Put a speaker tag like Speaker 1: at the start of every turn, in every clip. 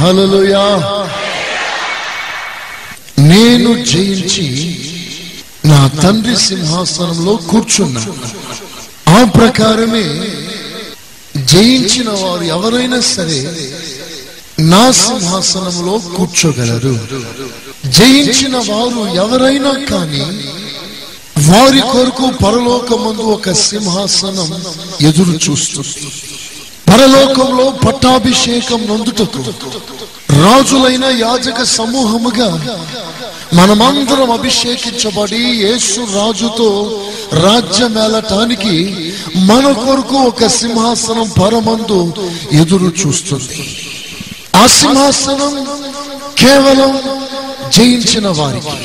Speaker 1: హలలుయా నేను జయించి నా తండ్రి సింహాసనంలో కూర్చున్నా. ఆ ప్రకారమే జయించిన వారు ఎవరైనా సరే నా సింహాసనంలో కూర్చోగలరు. జయించిన వారు ఎవరైనా కానీ వారి కొరకు పరలోకమందు ఒక సింహాసనం ఎదురు చూస్తుంది. పరలోకంలో పట్టాభిషేకం నందుటకు రాజులైన యాజక సమూహముగా మనమందరం అభిషేకించబడి యేసు రాజుతో రాజ్యమేలటానికి మన కొరకు ఒక సింహాసనం పరమందు ఎదురు చూస్తుంది. ఆ సింహాసనం కేవలం జయించిన వారికి.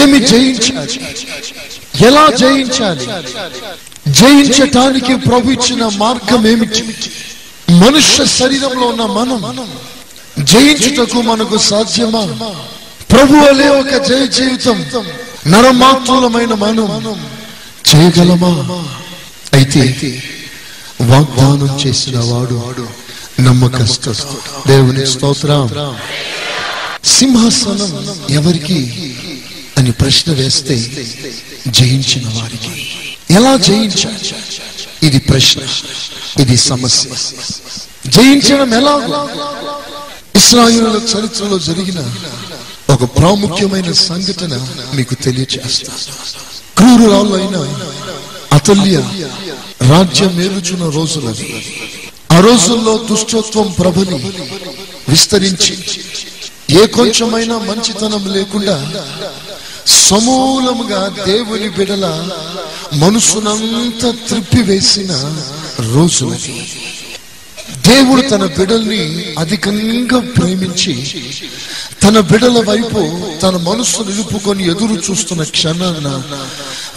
Speaker 1: ఏమి జయించాలి? ఎలా జయించాలి? జయించటానికి ప్రభు ఇచ్చిన మార్గం ఏమిటి మనుష్య శరీరంలో ఉన్న మనం జయించుటకు మనకు సాధ్యమా? ప్రభు అనే ఒక జయ జీవితం నరమాత్రులమైన మనం చేయగలమా? అయితే వాగ్దానం చేసిన వాడు నమ్మకస్తు దేవుని స్తోత్రం. సింహాసనం ఎవరికి అని ప్రశ్న వేస్తే జయించిన వారికి. ఎలా జయించాలి? ఇది ప్రశ్న ఇది సమస్య. జయించడం ఎలా ఇస్రాయిల చరిత్రలో జరిగిన ఒక ప్రాముఖ్యమైన సంఘటన మీకు తెలియచేస్తా. క్రూరురాళ్ళైన అతల్య రాజ్యం మేలుచున్న రోజులవి ఆ రోజుల్లో దుష్టత్వం ప్రభని విస్తరించి ఏ కొంచెమైనా మంచితనం లేకుండా సమూలముగా దేవుని బిడల మనసునంతా త్రిప్పివేసిన రోజు దేవుడు తన బిడల్ని అధికంగా ప్రేమించి తన బిడల వైపు తన మనస్సు నిలుపుకొని ఎదురు చూస్తున్న క్షణాన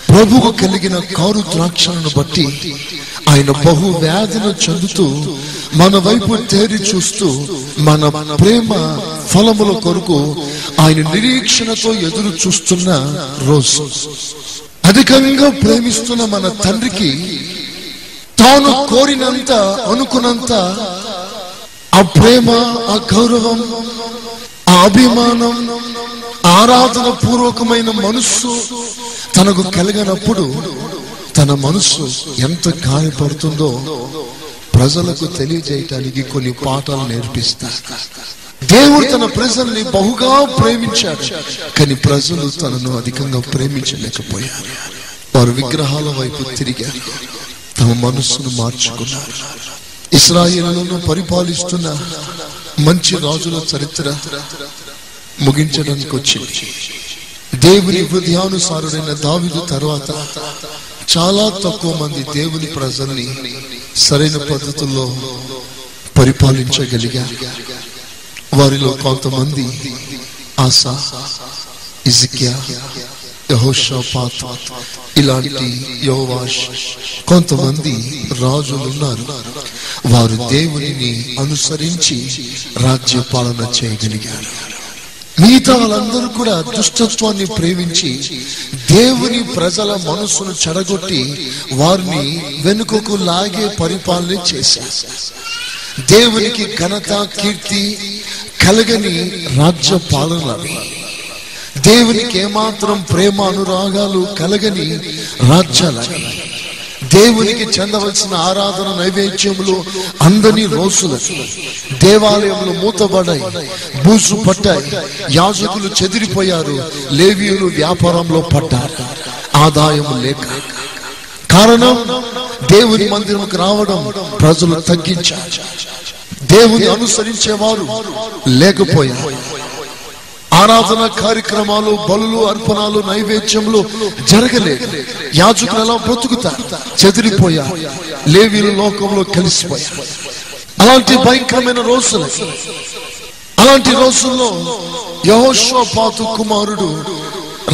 Speaker 1: ప్రభువు కలిగిన కారు ద్రాక్షలను బట్టి ఆయన బహు వ్యాధిని చెందుతూ మన వైపు తేరి చూస్తూ మన ప్రేమ ఫలముల కొరకు ఆయన నిరీక్షణతో ఎదురు చూస్తున్న రోజు. అధికంగా ప్రేమిస్తున్న మన తండ్రికి తాను కోరినంత అనుకున్నంత ఆ ప్రేమ ఆ గౌరవం ఆ అభిమానం ఆరాధన పూర్వకమైన మనస్సు తనకు కలిగినప్పుడు తన మనస్సు ఎంత గాయపడుతుందో ప్రజలకు తెలియజేయటానికి కొన్ని పాఠాలు నేర్పిస్తారు దేవుడు తన ప్రజల్ని బహుగా ప్రేమించాడు కానీ ప్రజలు తనను అధికంగా ప్రేమించలేకపోయారు. వారు విగ్రహాల వైపు తిరిగారు తమ మనస్సును మార్చుకున్నారు. ఇస్రాయిలను పరిపాలిస్తున్న మంచి రాజుల చరిత్ర ముగించడానికి వచ్చింది. దేవుని హృదయానుసారుడైన దావిదు తర్వాత చాలా తక్కువ మంది దేవుని ప్రజల్ని సరైన పద్ధతుల్లో పరిపాలించగలిగారు వారిలో కొంతమంది ఆశ ఇజికియా యహోషాపాత్ ఇలాంటి యోవాష్ కొంతమంది రాజులు ఉన్నారు వారు దేవునిని అనుసరించి రాజ్య పాలన చేయగలిగారు. మిగతా వాళ్ళందరూ కూడా దుష్టత్వాన్ని ప్రేమించి దేవుని ప్రజల మనసును చెడగొట్టి వారిని వెనుకకు లాగే పరిపాలన చేశారు. దేవునికి ఘనత కీర్తి కలగని రాజ్య పాలనవి దేవునికి ఏమాత్రం ప్రేమ అనురాగాలు కలగని రాజ్యాలవి దేవునికి చెందవలసిన ఆరాధన నైవేద్యములు అందని రోజులు. దేవాలయంలో మూతబడాయి బూసు పట్టాయి యాజకులు చెదిరిపోయారు లేవీయులు వ్యాపారంలో పడ్డారు ఆదాయం లేక. కారణం దేవుని మందిరంకు రావడం ప్రజలు తగ్గించారు. దేవుని అనుసరించేవారు లేకపోయారు. ఆరాధన కార్యక్రమాలు బలులు అర్పణాలు నైవేద్యములు జరగలేదు యాజకులు ఎలా బ్రతుకుతారు? చెదిరిపోయా. లేవీలు లోకంలో కలిసిపోయా. అలాంటి భయంకరమైన రోజులు. అలాంటి రోజుల్లో యహోషోపాతు కుమారుడు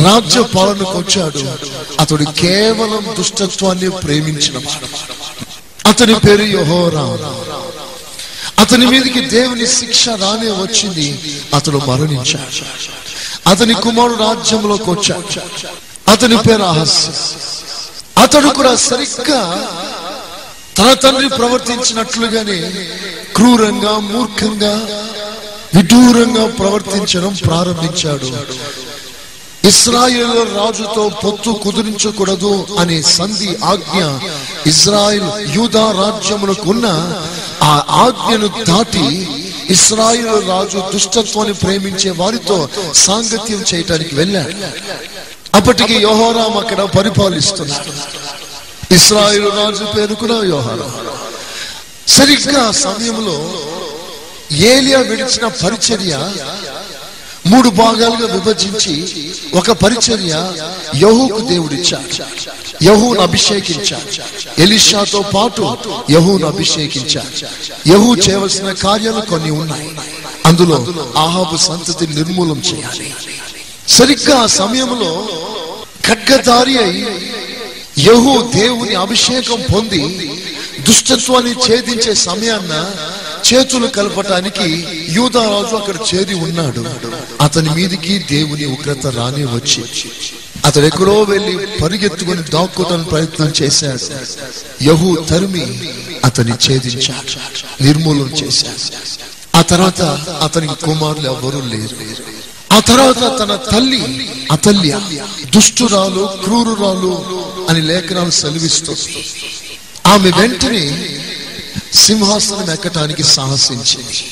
Speaker 1: రాజ్య పాలనకు వచ్చాడు. అతడు కేవలం దుష్టత్వాన్ని ప్రేమించిన అతని పేరు యహోరా అతని మీదకి దేవుని శిక్ష రానే వచ్చింది. అతడు మరణించాడు. అతని కుమారుడు రాజ్యంలోకి వచ్చాడు. అతని పేరు అహస్య. అతడు కూడా సరిగ్గా తన తండ్రి ప్రవర్తించినట్లుగానే క్రూరంగా మూర్ఖంగా విదూరంగా ప్రవర్తించడం ప్రారంభించాడు. ఇస్రాయేల్ రాజుతో పొత్తు కుదిరించకూడదు అనే సంధి ఆజ్ఞ ఇజ్రాయెల్ యూదా రాజ్యములకున్న ఆ ఆజ్ఞను దాటి ఇస్రాయిల్ రాజు దుష్టత్వాన్ని ప్రేమించే వారితో సాంగత్యం చేయటానికి వెళ్ళాడు. అప్పటికి యోహోరాం అక్కడ పరిపాలిస్తున్నాడు. ఇస్రాయిల్ రాజు పేరుకున్న యోహోరాం. సరిగ్గా ఆ సమయంలో ఏలియా విడిచిన పరిచర్య మూడు భాగాలుగా విభజించి ఒక పరిచర్య యహూకు దేవుడిచ్చాడు. యహూను అభిషేకించాడు. ఎలిషాతో పాటు యహూను అభిషేకించాడు. యహూ చేయవలసిన కార్యాలు కొన్ని ఉన్నాయి. అందులో ఆహాబు సంతతి నిర్మూలం చేయాలి. సరిగ్గా ఆ సమయంలో ఖడ్గదారి అయి యహూ దేవుని అభిషేకం పొంది దుష్టత్వాన్ని ఛేదించే సమయాన్న చేతులు కలపటానికి యూదారాజు అక్కడ చేరి ఉన్నాడు. అతని మీదికి దేవుని ఉగ్రత రాని వచ్చి అతడు ఎక్కడో వెళ్ళి పరిగెత్తుకుని దాక్కోటానికి ప్రయత్నం చేశాడు. యహూ తరిమి అతని ఛేదించాడు నిర్మూలన చేశాడు. ఆ తర్వాత అతనికి కుమారులు ఎవరూ లేరు. ఆ తర్వాత తన తల్లి అతల్య దుష్టురాలు క్రూరురాలు అని లేఖనాలు సెలవిస్తూ ఆమె వెంటనే సింహాసనం ఎక్కటానికి సాహసించింది.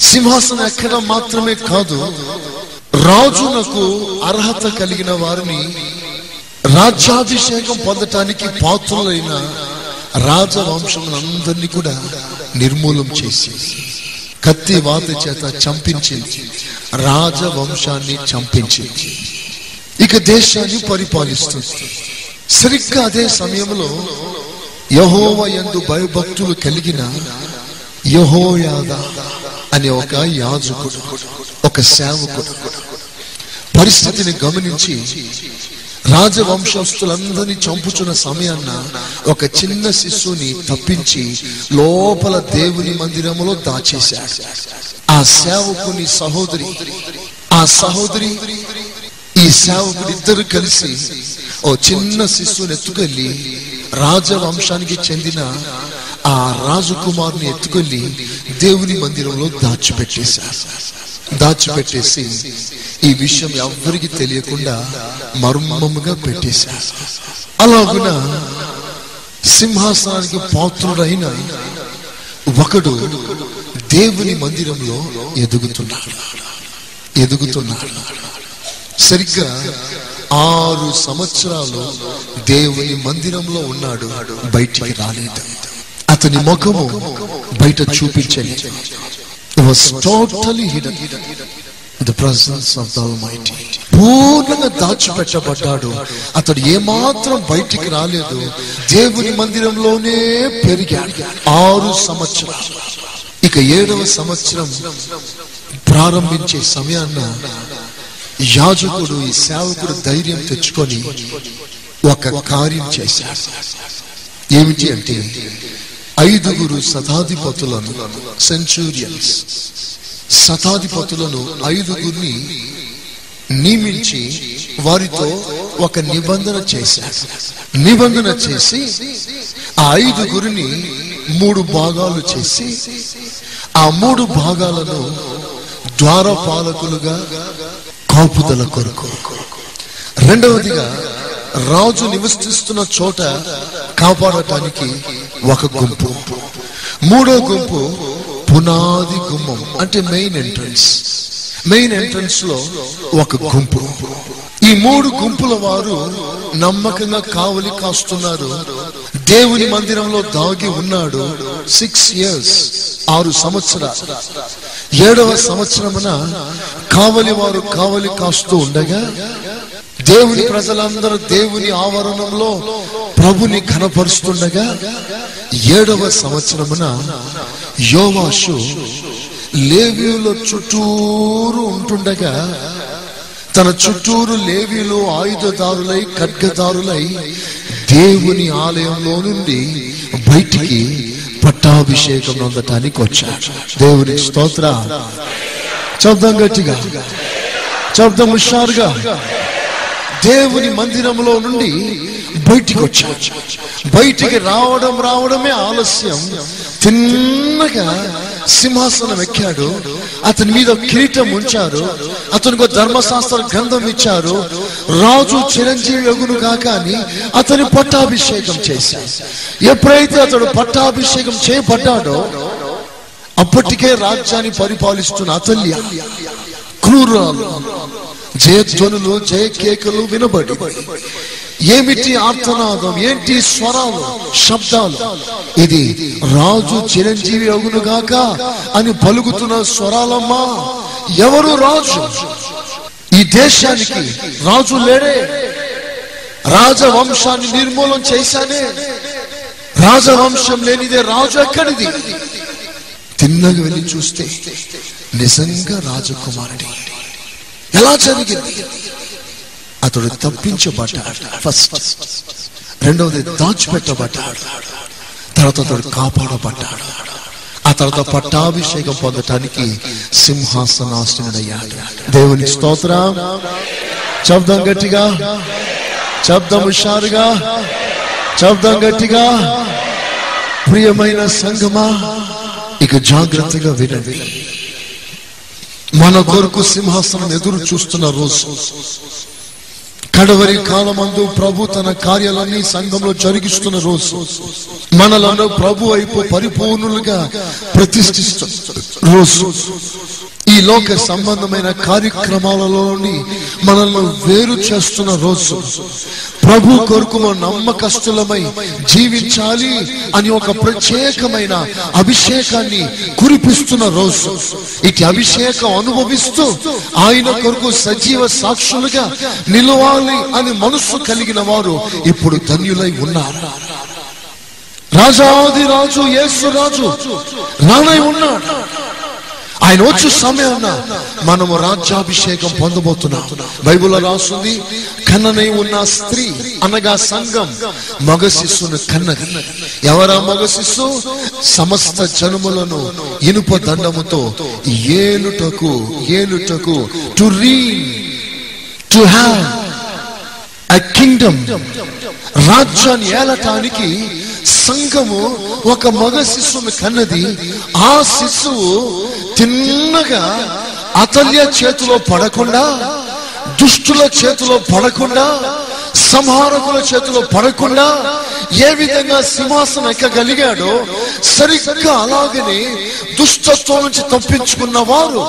Speaker 1: సింహాసనం ఎక్కడం మాత్రమే కాదు రాజునకు అర్హత కలిగిన వారిని రాజ్యాభిషేకం పొందటానికి పాత్రులైన రాజవంశములందరినీ కూడా నిర్మూలం చేసింది కత్తి వాత చేత చంపించింది రాజవంశాన్ని చంపించింది. ఇక దేశాన్ని పరిపాలిస్తుంది. సరిగ్గా అదే సమయంలో యహోవ ఎందు భయభక్తులు కలిగిన యహోయాద అనే ఒక యాజకుడు ఒక సేవకుడు. పరిస్థితిని గమనించి రాజవంశస్థులందరినీ చంపుచున్న సమయాన్న ఒక చిన్న శిశువుని తప్పించి లోపల దేవుని మందిరములో దాచేశాడు. ఆ సేవకుని సహోదరి ఆ సహోదరి ఈ సేవకుడిద్దరు కలిసి ఓ చిన్న శిశువుని ఎత్తుకెళ్ళి రాజవంశానికి చెందిన ఆ రాజకుమారుని ఎత్తుకెళ్ళి దేవుని మందిరంలో దాచిపెట్టేశారు. దాచిపెట్టేసి ఈ విషయం ఎవ్వరికి తెలియకుండా మర్మముగా పెట్టేశారు. అలాగున సింహాసనానికి పాత్రుడైన ఒకడు దేవుని మందిరంలో ఎదుగుతున్నాడు. ఎదుగుతున్నాడు. సరిగ్గా ఆరు సంవత్సరాలు దేవుని మందిరంలో ఉన్నాడు బయటికి రాలేదు. అతని ముఖము బయట చూపించలేదు. Totally hidden the presence of the Almighty పూర్ణంగా దాచిపెట్టబడ్డాడు. అతడు ఏమాత్రం బయటికి రాలేదు. దేవుని మందిరంలోనే పెరిగాడు. ఆరు సంవత్సరాలు. ఇక ఏడవ సంవత్సరం ప్రారంభించే సమయాన్న యాజకుడు ఈ సేవకుడు ధైర్యం తెచ్చుకొని ఒక కార్యం చేశాడు. ఏమిటి అంటే ఐదుగురు శతాధిపతులను సెంచూరియన్స్ శతాధిపతులను ఐదుగురిని నియమించి వారితో ఒక నిబంధన చేశాడు. నిబంధన చేసి ఆ ఐదుగురిని మూడు భాగాలు చేసి ఆ మూడు భాగాలను ద్వారపాలకులుగా కాపుదల కొరకు. రెండవదిగా రాజు నివసిస్తున్న చోట కాపాడటానికి ఒక గుంపు. మూడో గుంపు పునాది గుమ్మం అంటే మెయిన్ ఎంట్రన్స్ మెయిన్ ఎంట్రన్స్లో ఒక గుంపు. ఈ మూడు గుంపుల వారు నమ్మకంగా కావలి కాస్తున్నారు. దేవుని మందిరంలో దాగి ఉన్నాడు. సిక్స్ ఇయర్స్ ఆరు సంవత్సరాలు. ఏడవ సంవత్సరమున కావలి వారు కావలి కాస్తూ ఉండగా దేవుని ప్రజలందరూ దేవుని ఆవరణంలో ప్రభుని కనపరుస్తుండగా ఏడవ సంవత్సరమున యోవాషు లేవీయుల చుట్టూరు ఉంటుండగా తన చుట్టూరు లేవీలు ఆయుధదారులై ఖడ్గదారులై దేవుని ఆలయంలో నుండి బయటికి పట్టాభిషేకం పొందటానికి వచ్చాడు దేవుని స్తోత్ర. శబ్దం గట్టిగా. శబ్దం హుషారుగా. దేవుని మందిరంలో నుండి బయటికి వచ్చాడు బయటికి రావడం రావడమే ఆలస్యం. తిన్నగా సింహాసనం ఎక్కాడు. అతని మీద కిరీటం ఉంచారు. అతనికి ధర్మశాస్త్ర గ్రంథం ఇచ్చారు. రాజు చిరంజీవి అగును కాక అని అతని పట్టాభిషేకం చేశారు ఎప్పుడైతే అతడు పట్టాభిషేకం చేయబడ్డాడో అప్పటికే రాజ్యాన్ని పరిపాలిస్తున్న అతల్య క్రూరాలు జయధ్వనులు జయ కేకలు వినబడి ఏమిటి ఆర్తనాదం? ఏంటి స్వరాలు? శబ్దాలు? ఇది రాజు చిరంజీవి అగునుగాక అని పలుకుతున్న స్వరాలమ్మా. ఎవరు రాజు? ఈ దేశానికి రాజు లేడే. రాజవంశాన్ని నిర్మూలన చేశానే. రాజవంశం లేనిదే రాజు ఎక్కడిది? తిన్నగా వెళ్ళి చూస్తే నిజంగా రాజకుమారుడి. ఎలా జరిగింది? అతడు తప్పించబడ్డాడు. ఫస్ట్ రెండవది దాచిపెట్టబడ్డాడు. తర్వాత అతడు కాపాడబడ్డాడు. ఆ తర్వాత పట్టాభిషేకం పొందటానికి సింహాసనాసనుడయ్యాడు. దేవుని స్తోత్ర. శబ్దం గట్టిగా. శబ్దం హుషారుగా. శబ్దం గట్టిగా. ప్రియమైన సంగమా ఇక జాగ్రత్తగా వినండి. మన కొరకు సింహాసనం ఎదురు చూస్తున్న రోజు. కడవరి కాలమందు ప్రభు తన కార్యాలన్నీ సంఘంలో జరిగిస్తున్న రోజు మనలను ప్రభు వైపు పరిపూర్ణులుగా ప్రతిష్ఠిస్తు రోజు. ఈ లోక సంబంధమైన కార్యక్రమాలలోని మనల్ని వేరు చేస్తున్న రోజు. ప్రభు కొరకు నమ్మకస్తులమై జీవించాలి అని ఒక ప్రత్యేకమైన అభిషేకాన్ని కురిపిస్తున్న రోజు. ఇటు అభిషేకం అనుభవిస్తూ ఆయన కొరకు సజీవ సాక్షులుగా నిలవాలి అని మనస్సు కలిగిన వారు ఇప్పుడు ధన్యులై ఉన్నారు. రాజాది రాజు యేసు రాజు రానై ఉన్నాడు ఆయన వచ్చు సమయాన మనము రాజ్యాభిషేకం పొందబోతున్నాం. బైబుల్ రాస్తుంది కన్ననే ఉన్న స్త్రీ అనగా సంఘం మగ శిశును కన్నది. ఎవరా మగ శిశు సమస్త జనములను ఇనుప దండముతో ఏలుటకు ఏలుటకు టు రీ టు హ్యావ్ కింగ్డమ్. రాజ్యాన్ని ఏలటానికి సంఘము ఒక మగ శిశువును కన్నది. ఆ శిశువు తిన్నగా అతల్య చేతిలో పడకుండా దుష్టుల చేతిలో పడకుండా సంహారకుల చేతిలో పడకుండా ఏ విధంగా సింహాసనం ఎక్కగలిగాడో సరిగ్గా అలాగనే దుష్టత్వం నుంచి తప్పించుకున్న వారు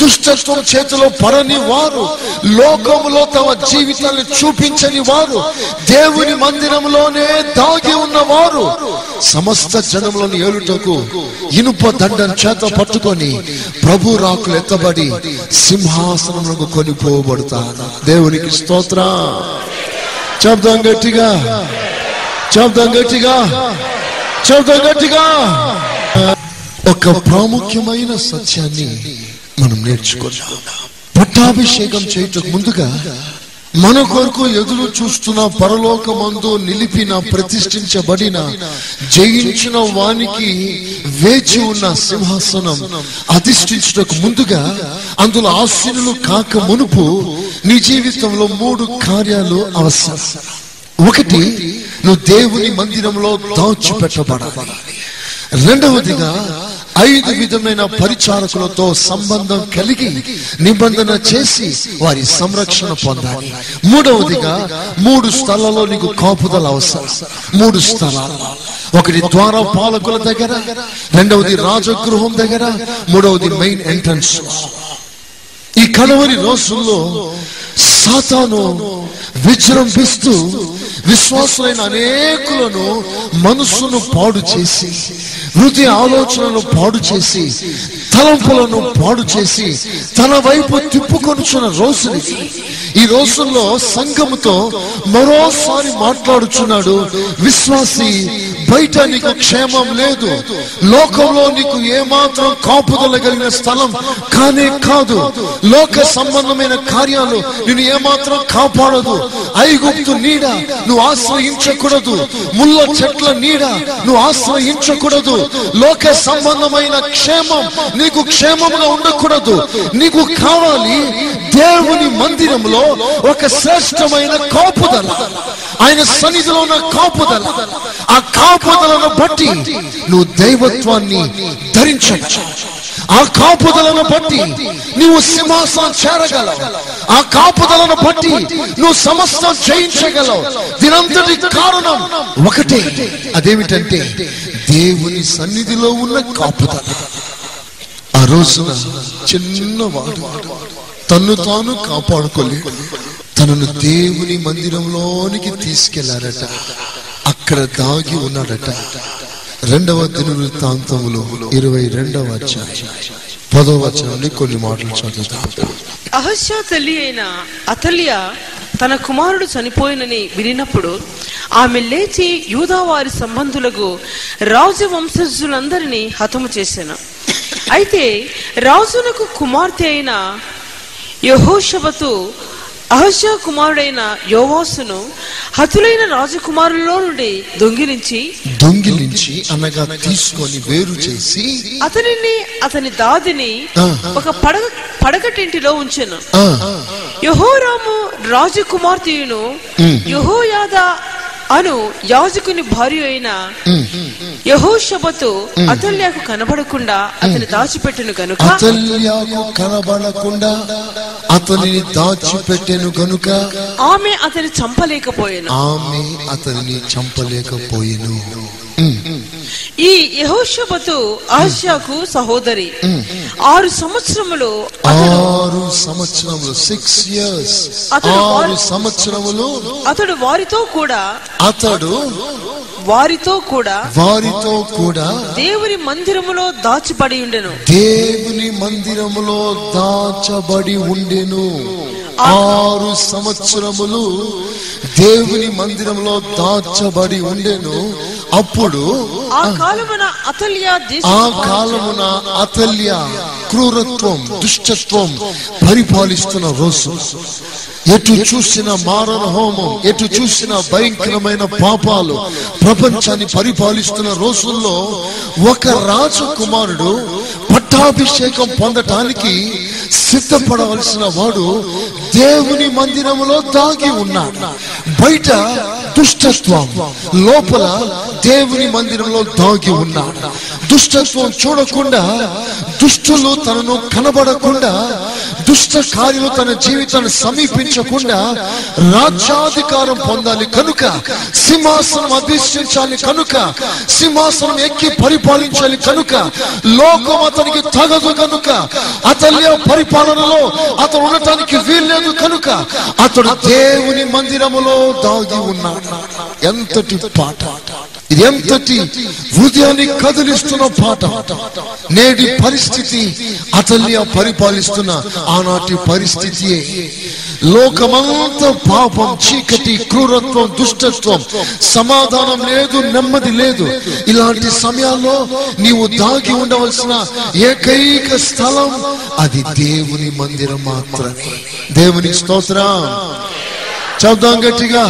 Speaker 1: దుష్టత్వం చేతిలో పడని వారు లోకములో తమ జీవితాన్ని చూపించని వారు దేవుని మందిరంలోనే దాగి ఉన్నవారు సమస్త జనంలోని ఏలుటకు ఇనుప దండం చేత పట్టుకొని ప్రభు రాకులు ఎత్తబడి సింహాసనములకు కొనిపోబడతారు. దేవునికి స్తోత్ర. చెప్దాం గట్టిగా. చెబుతాం గట్టిగా. చెబుతాం గట్టిగా. ఒక ప్రాముఖ్యమైన సత్యాన్ని మనం నేర్చుకున్నాం పట్టాభిషేకం చేయటకు ముందుగా మన కొరకు ఎదురు చూస్తున్న పరలోకమందు నిలిపిన ప్రతిష్ఠించబడిన జయించిన వానికి వేచి ఉన్న సింహాసనం అధిష్ఠించటకు ముందుగా అందులో ఆశీనులు కాక మునుపు నీ జీవితంలో మూడు కార్యాలు అవసరం. ఒకటి నువ్వు దేవుని మందిరంలో దాచిపెట్టబడాలి. రెండవదిగా ఐదు విధమైన పరిచారకులతో సంబంధం కలిగి నిబంధన చేసి వారి సంరక్షణ పొందాలి. మూడవదిగా మూడు స్థలాల్లో నీకు కాపుదల అవసరం. మూడు స్థలాలు. ఒకటి ద్వార పాలకుల దగ్గర రెండవది రాజగృహం దగ్గర మూడవది మెయిన్ ఎంట్రన్స్ ఈ కడవరి రోజుల్లో సాతాను విజృంభిస్తూ విశ్వాసులైన అనేకులను మనస్సును పాడు చేసి హృదయ ఆలోచనలను పాడు చేసి తలంపులను పాడు చేసి తన వైపు తిప్పుకొనుచున్న రోజుని ఈ రోజుల్లో సంఘముతో మరోసారి మాట్లాడుచున్నాడు విశ్వాసి బయట నీకు క్షేమం లేదు. లోకంలో నీకు ఏమాత్రం కాపుదల కలిగిన స్థలం కానే కాదు. లోక సంబంధమైన కార్యాలు నేను ఏమాత్రం కాపాడదు. ఐగుప్తు నీడ నువ్వు ఆశ్రయించకూడదు. ముళ్ళ చెట్ల నీడ నువ్వు ఆశ్రయించకూడదు. లోక సంబంధమైన క్షేమం నీకు క్షేమంగా ఉండకూడదు. నీకు కావాలి దేవుని మందిరంలో ఒక శ్రేష్టమైన కాపుదల. ఆయన సన్నిధిలో ఉన్న కాపుదల ఆ కాపుదలను బట్టి నువ్వు దైవత్వాన్ని ధరించవచ్చు ఆ కాపుదలను బట్టి నీవు సింహాసనం చేరగలవు. ఆ కాపుదలను బట్టి నువ్వు సమస్తం జయించగలవు. దీనంతటి కారణం ఒకటే అదేమిటంటే దేవుని సన్నిధిలో ఉన్న కాపుదల. ఆ రోజున చిన్నవాడు తన్ను తాను కాపాడుకోలేదు. తనను దేవుని మందిరంలోనికి తీసుకెళ్ళారట. అక్కడ దాగి ఉన్నాడట. రెండవ దినవృత్తాంతములో ఇరవై రెండవ పదవ వచనాన్ని కొన్ని మాటలు చదువుతాం
Speaker 2: అహస్యా తల్లి అయిన అతల్య తన కుమారుడు చనిపోయినని వినినప్పుడు ఆమె లేచి యూదావారి సంబంధులకు రాజవంశజులందరినీ హతము చేశాను అయితే రాజునకు కుమార్తె అయిన యహోషబతు అహస్యా కుమారుడైన యోవాసును హతులైన రాజకుమారుల్లో నుండి దొంగిలించి
Speaker 1: దొంగిలించి అనగా తీసుకొని వేరు చేసి
Speaker 2: అతనిని అతని దాదిని. ఒక పడగ పడగటింటిలో ఉంచెను. యహోరాము రాజకుమార్తెయును యహోయాద అను యాజకుని భార్య అయిన యహోషబతు అతల్యకు కనబడకుండా అతని దాచిపెట్టెను గనుక?
Speaker 1: అతల్యాకు కనబడకుండా అతనిని దాచిపెట్టెను గనుక?
Speaker 2: ఆమె అతని చంపలేకపోయాను.
Speaker 1: ఆమె అతనిని చంపలేకపోయెను.
Speaker 2: ఈ యహోషబతు ఆసియాకు సహోదరి. ఆరు సంవత్సరములు
Speaker 1: ఆరు సంవత్సరములు సిక్స్ ఇయర్స్ ఆరు సంవత్సరములు
Speaker 2: అతడు వారితో కూడా
Speaker 1: అతడు
Speaker 2: వారితో కూడా
Speaker 1: వారితో కూడా
Speaker 2: దేవుని మందిరములో దాచిపడి ఉండెను.
Speaker 1: దేవుని మందిరములో దాచబడి ఉండెను. ఆరు సంవత్సరములు దేవుని మందిరంలో దాచబడి ఉండెను. అప్పుడు
Speaker 2: ఆ కాలమున అతల్య
Speaker 1: ఆ కాలమున అతల్య క్రూరత్వం దుష్టత్వం పరిపాలిస్తున్న రోజు. ఎటు చూసిన మారణ హోమం ఎటు చూసిన భయంకరమైన పాపాలు ప్రపంచాన్ని పరిపాలిస్తున్న రోజుల్లో ఒక రాజకుమారుడు పట్టాభిషేకం పొందటానికి సిద్ధపడవలసిన వాడు దేవుని మందిరంలో దాగి ఉన్నాడు. బయట దుష్టత్వం లోపల దేవుని మందిరంలో దాగి ఉన్నాడు. దుష్టత్వం చూడకుండా దుష్టులు తనను కనబడకుండా దుష్ట కార్యులు తన జీవితాన్ని సమీపించకుండా రాజ్యాధికారం పొందాలి కనుక సింహాసనం అధిష్ఠించాలి కనుక సింహాసనం ఎక్కి పరిపాలించాలి కనుక లోకం అతనికి తగదు కనుక అతల్య పరిపాలనలో అతను ఉండటానికి వీల్లేదు కనుక అతడు దేవుని మందిరములో దాగి ఉన్నాడు. ఎంతటి పాట. ఇది ఎంతటి హృదయాన్ని కదిలిస్తున్న పాట. నేటి పరిస్థితి అతల్య పరిపాలిస్తున్న ఆనాటి పరిస్థితియే. లోకమంతా పాపం చీకటి క్రూరత్వం దుష్టత్వం సమాధానం లేదు నెమ్మది లేదు. ఇలాంటి సమయాల్లో నీవు దాగి ఉండవలసిన ఏకైక స్థలం అది దేవుని మందిరం మాత్రమే. దేవుని స్తోత్రం. చెప్దాం గట్టిగా.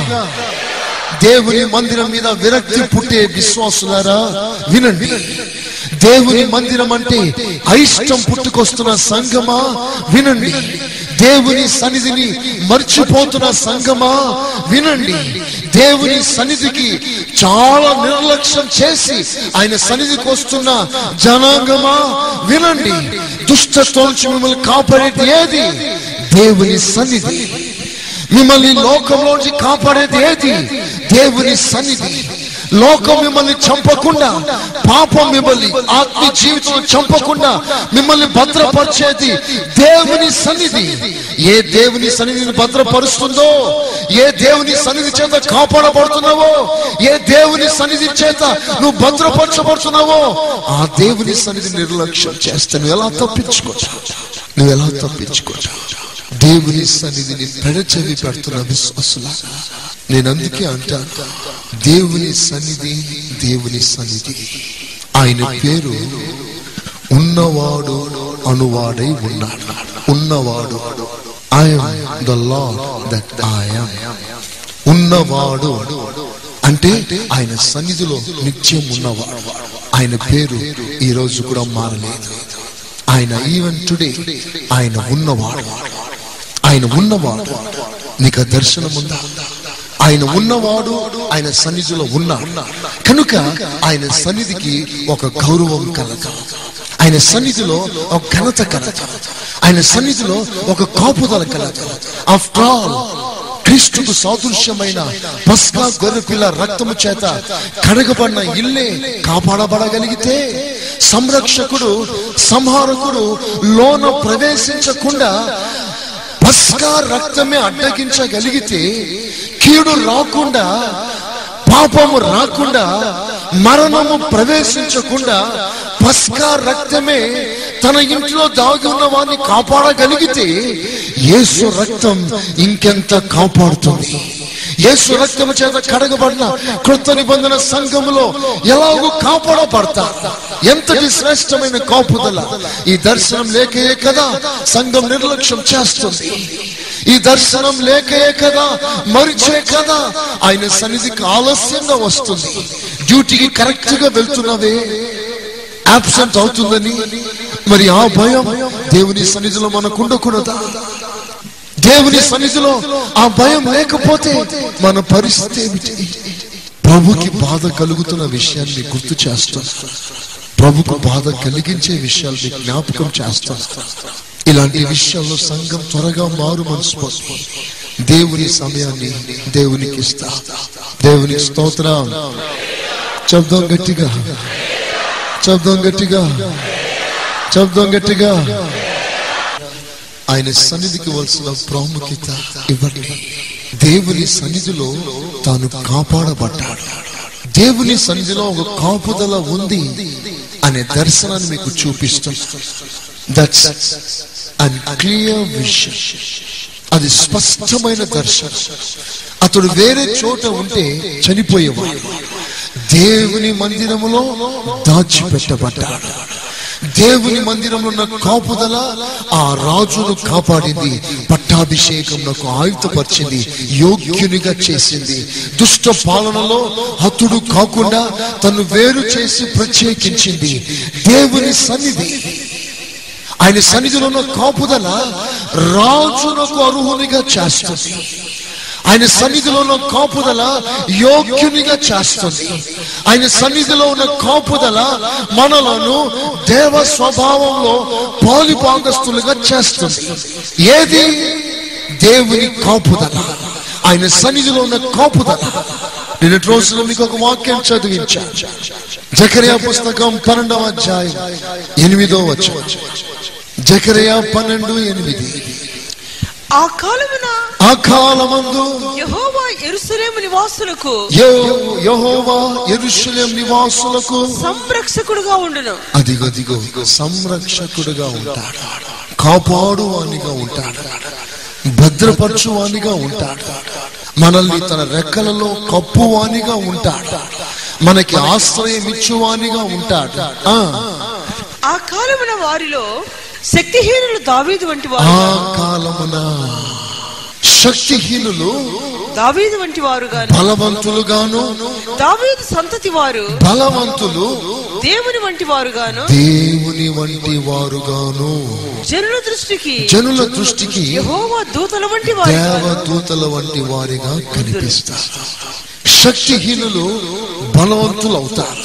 Speaker 1: దేవుని మందిరం మీద విరక్తి పుట్టే విశ్వాసులారా వినండి. దేవుని మందిరం అంటే అయిష్టం పుట్టుకొస్తున్న సంగమా వినండి. దేవుని సన్నిధిని మర్చిపోతున్న సంగమా వినండి. దేవుని సన్నిధికి చాలా నిర్లక్ష్యం చేసి ఆయన సన్నిధికి వస్తున్న జనాంగమా? వినండి. దుష్టత్వం మిమ్మల్ని కాపాడేది ఏది? దేవుని సన్నిధి. మిమ్మల్ని లోకంలోంచి కాపాడేది ఏది దేవుని సన్నిధి. లోకం మిమ్మల్ని చంపకుండా పాపం మిమ్మల్ని ఆత్మ జీవితం చంపకుండా మిమ్మల్ని భద్రపరిచేది దేవుని సన్నిధి. ఏ దేవుని సన్నిధిని భద్రపరుస్తుందో ఏ దేవుని సన్నిధి చేత కాపాడబడుతున్నావో ఏ దేవుని సన్నిధి చేత నువ్వు భద్రపరచబడుతున్నావో ఆ దేవుని సన్నిధి నిర్లక్ష్యం చేస్తే నువ్వు ఎలా తప్పించుకోవచ్చు? నువ్వు ఎలా తప్పించుకోవచ్చు? దేవుని సన్నిధిని పెడచెవి పెడుతున్న విశ్వాసులా నేను అందుకే అంటాను దేవుని సన్నిధి దేవుని సన్నిధి. ఆయన పేరు ఉన్నవాడు అనువాడై ఉన్నాడు. ఉన్నవాడు I am the Lord that I am ఉన్నవాడు అంటే ఆయన సన్నిధిలో నిత్యం ఉన్నవాడు. ఆయన పేరు ఈ రోజు కూడా మారలేదు. ఆయన ఈవెన్ టుడే ఆయన ఉన్నవాడు. ఆయన ఉన్నవాడు నీకు దర్శనం ఉందా? ఆయన ఉన్నవాడు ఆయన సన్నిధిలో ఉన్నాడు కనుక ఆయన సన్నిధికి ఒక గౌరవం కలదు ఆయన సన్నిధిలో ఒక ఘనత కలదు ఆయన సన్నిధిలో ఒక కాపుదల కలదు ఆఫ్టర్ ఆల్ క్రీస్తుకు సాదృశ్యమైన పస్కా గొర్రెపిల్ల రక్తము చేత కడగబడిన ఇల్లే కాపాడబడగలిగితే సంరక్షకుడు సంహారకుడు లోన ప్రవేశించకుండా పస్కా రక్తమే అడ్డగించగలిగితే కీడు రాకుండా పాపము రాకుండా మరణము ప్రవేశించకుండా పస్కా రక్తమే తన ఇంట్లో దాగి ఉన్న వారిని కాపాడగలిగితే యేసు రక్తం ఇంకెంత కాపాడుతుంది. యేసు రక్తము చేత కడగబడిన కృత నిబంధన సంఘములో ఎలాగో కాపాడబడతారు ఎంతటి శ్రేష్టమైన కాపుదల. ఈ దర్శనం లేకే కదా సంఘం నిర్లక్ష్యం చేస్తుంది. ఈ దర్శనం లేకే కదా మరిచే కదా ఆయన సన్నిధికి ఆలస్యంగా వస్తుంది. డ్యూటీకి కరెక్ట్గా వెళ్తున్నవే అబ్సెంట్ అవుతుందని. మరి ఆ భయం దేవుని సన్నిధిలో మనకు ఉండకూడదా? దేవుని సన్నిధిలో ఆ భయం లేకపోతే మన పరిస్థితి ఏమిటి? ప్రభుకి బాధ కలుగుతున్న విషయాన్ని గుర్తు చేస్తా. ప్రభుకు బాధ కలిగించే విషయాల్ని జ్ఞాపకం చేస్తాం. ఇలాంటి విషయాల్లో సంఘం త్వరగా మారు మనసు దేవుని సమయాన్ని దేవునికి ఇస్తా. దేవునికి స్తోత్రం. శబ్దం గట్టిగా. శబ్దం గట్టిగా. శబ్దం గట్టిగా. ఆయన సన్నిధికి వలసిన ప్రాముఖ్యత ఇవ్వండి. దేవుని సన్నిధిలో తాను కాపాడబడ్డాడు. దేవుని సన్నిధిలో ఒక కాపుదల ఉంది అనే దర్శనాన్ని మీకు చూపిస్తాం దట్స్ అన్ క్లియర్ విషన్ అది స్పష్టమైన దర్శనం. అతడు వేరే చోట ఉంటే చనిపోయేవాడు. దేవుని మందిరములో దాచిపెట్టబడ్డాడు. దేవుని మందిరంలో ఉన్న కాపుదల ఆ రాజును కాపాడింది పట్టాభిషేకంలో ఆయుధపరిచింది యోగ్యునిగా చేసింది. దుష్ట పాలనలో హతుడు కాకుండా తను వేరు చేసి ప్రత్యేకించింది. దేవుని సన్నిధి. ఆయన సన్నిధిలో ఉన్న కాపుదల రాజునకు అర్హునిగా చేస్తుంది. ఆయన సన్నిధిలో ఉన్న కాపుదల యోగ్యునిగా చేస్తుంది. ఆయన సన్నిధిలో ఉన్న కాపుదల మనలను దేవ స్వభావంలో పాలిపాంగస్తులుగా చేస్తుంది. ఏది? దేవుని కాపుదల. ఆయన సన్నిధిలో ఉన్న కాపుదల నిన్నటి రోజులో మీకు ఒక వాక్యం చదివించా. జకరియా పుస్తకం పన్నెండవ అధ్యాయం ఎనిమిదో వచ్చి జకరియా పన్నెండు ఎనిమిది.
Speaker 2: ఆ కాలమున
Speaker 1: ఆ కాలమందు
Speaker 2: యెహోవా యెరూషలేము నివాసులకు
Speaker 1: యెహో- యెహోవా యెరూషలేం నివాసులకు
Speaker 2: సంరక్షకుడుగా ఉండును.
Speaker 1: అదిగదిగో సంరక్షకుడుగా ఉంటాడు. కాపాడువానిగా ఉంటాడు. భద్రపరచువానిగా ఉంటాడు. మనల్ని తన రెక్కలలో కప్పువానిగా ఉంటాడు. మనకి ఆశ్రయం ఇచ్చువానిగా ఉంటాడు.
Speaker 2: ఆ కాలమున వారిలో శక్తిహీనులు దావీదు వంటి
Speaker 1: ఆ
Speaker 2: వారు
Speaker 1: కాలమున శక్తిహీనులు
Speaker 2: దావీదు వంటి వారు గాను
Speaker 1: బలవంతులుగాను
Speaker 2: దావీదు సంతతి వారు
Speaker 1: బలవంతులు
Speaker 2: దేవుని వంటి వారు గాను
Speaker 1: దేవుని వంటి వారుగాను
Speaker 2: జనుల దృష్టికి
Speaker 1: జనుల దృష్టికి
Speaker 2: యెహోవా దూతల వంటి వారు గాను.
Speaker 1: దేవదూతల వంటి వారిగా కనిపిస్తారు. శక్తిహీనులు బలవంతులు అవుతారు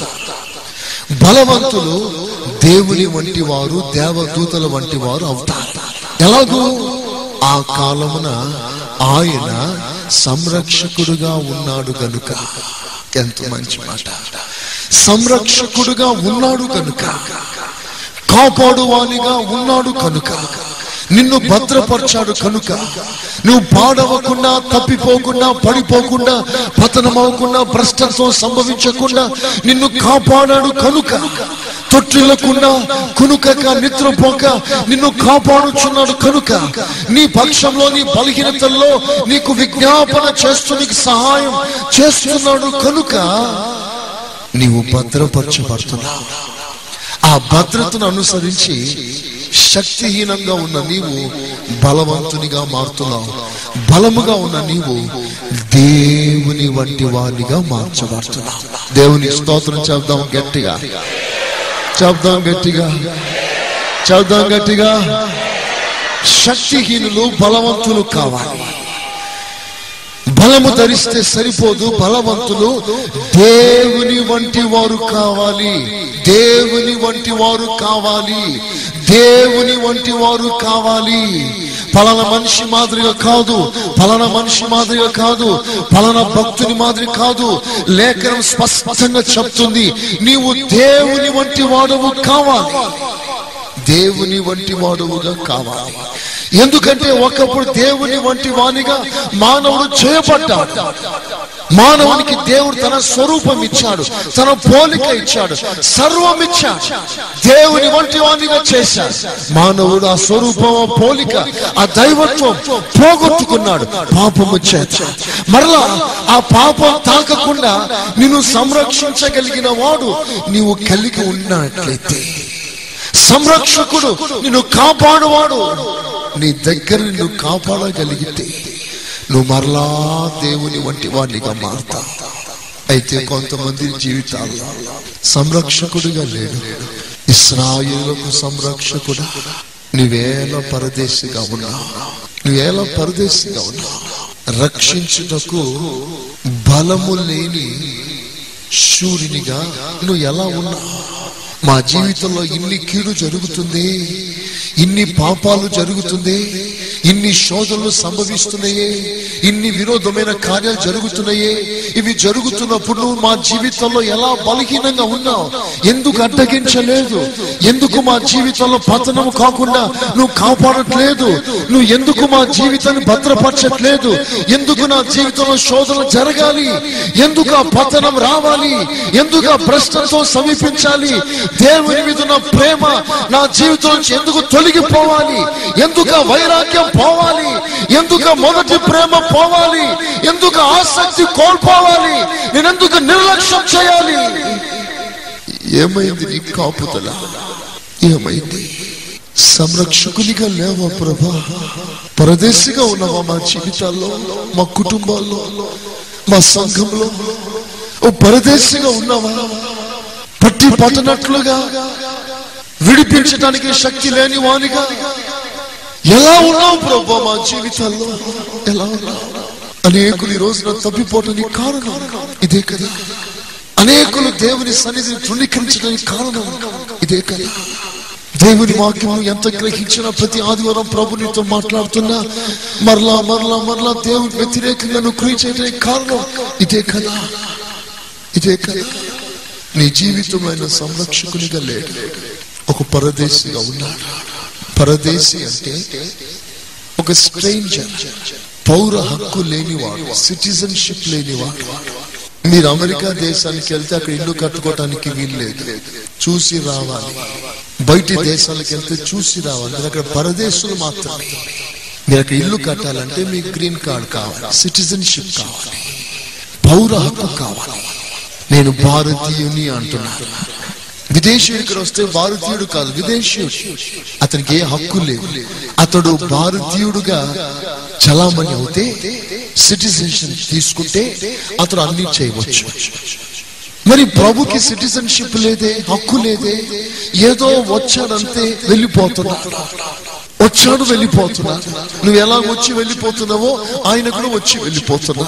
Speaker 1: బలవంతులు దేవుని వంటి వారు దేవదూతల వంటి వారు అవుతారు. ఎలాగూ? ఆ కాలమున ఆయన సంరక్షకుడుగా ఉన్నాడు గనుక. ఎంత మంచి మాట. సంరక్షకుడుగా ఉన్నాడు కనుక కాపాడువానిగా ఉన్నాడు కనుక. నిన్ను భద్రపరిచాడు కనుక. నువ్వు పాడవకుండా తప్పిపోకుండా పడిపోకుండా పతనమవకుండా భ్రష్టత్వం సంభవించకుండా నిన్ను కాపాడాడు కనుక. తొట్టిల్లకుండా కునుకక నిద్రపోక నిన్ను కాపాడుచున్నాడు కనుక. నీ పక్షంలో నీ బలహీనతల్లో నీకు విజ్ఞాపన చేస్తూ నీకు సహాయం చేస్తున్నాడు కనుక. నీవు భద్రపరచబడుతున్నావు. ఆ భద్రతను అనుసరించి శక్తిహీనంగా ఉన్న నీవు బలవంతునిగా మారుతున్నావు. బలముగా ఉన్న నీవు దేవుని వంటి వారిగా మార్చబడుతున్నావు. దేవుని స్తోత్రం చెప్దాం గట్టిగా. చెప్దాం గట్టిగా. చెప్దాం గట్టిగా. శక్తిహీనులు బలవంతులు కావాలి. బలము ధరిస్తే సరిపోదు బలవంతులు దేవుని వంటి వారు కావాలి. దేవుని వంటి వారు కావాలి. దేవుని వంటి వారు కావాలి. పలానా మనిషి మాదిరిగా కాదు పలానా మనిషి మాదిరిగా కాదు పలానా భక్తుని మాదిరి కాదు. లేఖనం స్పష్టంగా చెప్తుంది నీవు దేవుని వంటి వాడవు కావాలి. దేవుని వంటి వాడవుగా కావాలి. ఎందుకంటే ఒకప్పుడు దేవుని వంటి వానిగా మానవుడు చేయబడ్డాడు. మానవునికి దేవుడు తన స్వరూపం ఇచ్చాడు తన పోలిక ఇచ్చాడు సర్వం ఇచ్చాడు. దేవుని వంటి వానిగా చేశాడు. మానవుడు ఆ స్వరూపం పోలిక ఆ దైవత్వం పోగొట్టుకున్నాడు పాపము చేత. మరలా ఆ పాపం తాకకుండా నిన్ను సంరక్షించగలిగిన వాడు నీవు కలిగి ఉన్నట్లయితే. సంరక్షకుడు నిన్ను కాపాడువాడు. నీ దగ్గర నువ్వు కాపాడగలిగితే నువ్వు మరలా దేవుని వంటి వాడినిగా మారుతా. అయితే కొంతమంది జీవితాల్లో సంరక్షకుడిగా లేడు. ఇస్రాయులకు సంరక్షకుడా నువ్వేలా పరదేశిగా ఉన్నావు నువ్వేలా పరదేశిగా ఉన్నావు రక్షించుటకు బలము లేని సూర్యునిగా నువ్వు ఎలా ఉన్నావు మా జీవితంలో ఇన్ని కీడు జరుగుతుంది ఇన్ని పాపాలు జరుగుతుంది ఇన్ని శోధనలు సంభవిస్తున్నాయే ఇన్ని విరోధమైన కార్యాలు జరుగుతున్నాయే. ఇవి జరుగుతున్నప్పుడు నువ్వు మా జీవితంలో ఎలా బలహీనంగా ఉన్నావు? ఎందుకు అడ్డగించలేదు? ఎందుకు మా జీవితంలో పతనం కాకుండా నువ్వు కాపాడట్లేదు? నువ్వు ఎందుకు మా జీవితాన్ని భద్రపరచట్లేదు? ఎందుకు నా జీవితంలో శోధన జరగాలి? ఎందుకు ఆ పతనం రావాలి? ఎందుకు ఆ భ్రష్టతో సమీపించాలి? దేవుని మీద నా ప్రేమ నా జీవితం నుంచి ఎందుకు తొలగిపోవాలి? ఎందుకు వైరాగ్యం పోవాలి? ఎందుకు మొదటి ప్రేమ పోవాలి? ఎందుకు ఆసక్తి కోల్పోవాలి? నేనెందుకు నిర్లక్ష్యం చేయాలి? ఏమైంది నీ కాపుదల? ఏమైంది? సంరక్షకునిగా లేవా ప్రభా? పరదేశిగా ఉన్నావా మా జీవితాల్లో మా కుటుంబాల్లో మా సంఘంలో? ఓ పరదేశిగా ఉన్నావా? పట్టి పట్టనట్లుగా విడిపించడానికి శక్తి లేని వానిగా. ఎలా ఉన్నావు ప్రభు మా జీవితాల్లో? ఎలా ఉన్నావు? అనేకులు ఈ రోజున తప్పిపోవటానికి కారణం. ఇదే కదా. అనేకులు దేవుని సన్నిధిని తృణీకరించడానికి కారణం. ఇదే కదా. దేవుని వాక్యం ఎంత గ్రహించినా ప్రతి ఆదివారం ప్రభు నీతో మాట్లాడుతున్నా మరలా మరలా మరలా దేవుని వ్యతిరేకంగా నువ్వు క్రియ చేయడానికి కారణం. ఇదే కదా. ఇదే కదా. నీ జీవితమైన సంరక్షకునిగా లేడు. ఒక పరదేశిగా ఉన్నాడు. పరదేశి అంటే ఒక స్ట్రేంజర్ పౌర హక్కు లేనివాడు సిటిజన్షిప్ లేనివాడు. మీరు అమెరికా దేశానికి వెళ్తే అక్కడ ఇల్లు కట్టుకోవటానికి వీల్లేదు. చూసి రావాలి. బయటి దేశాలకు వెళ్తే చూసి రావాలి. మీరు అక్కడ పరదేశులు మాత్రమే. మీరు అక్కడ ఇల్లు కట్టాలంటే మీకు గ్రీన్ కార్డ్ కావాలి సిటిజన్షిప్ కావాలి పౌర హక్కు కావాలి. నేను భారతీయుని అంటున్నాను విదేశీయుడు ఇక్కడ వస్తే భారతీయుడు కాదు విదేశీయుడు. అతనికి ఏ హక్కు లేదు. అతడు భారతీయుడుగా చలామణి అవుతే సిటిజన్షిప్ తీసుకుంటే అతడు అన్ని చేయవచ్చు. మరి ప్రభుకి సిటిజన్షిప్ లేదే హక్కు లేదే ఏదో వచ్చాడంతే వెళ్ళిపోతున్నాడు. వచ్చాడు వెళ్ళిపోతున్నా. నువ్వు ఎలా వచ్చి వెళ్ళిపోతున్నావో ఆయన కూడా వచ్చి వెళ్ళిపోతున్నా.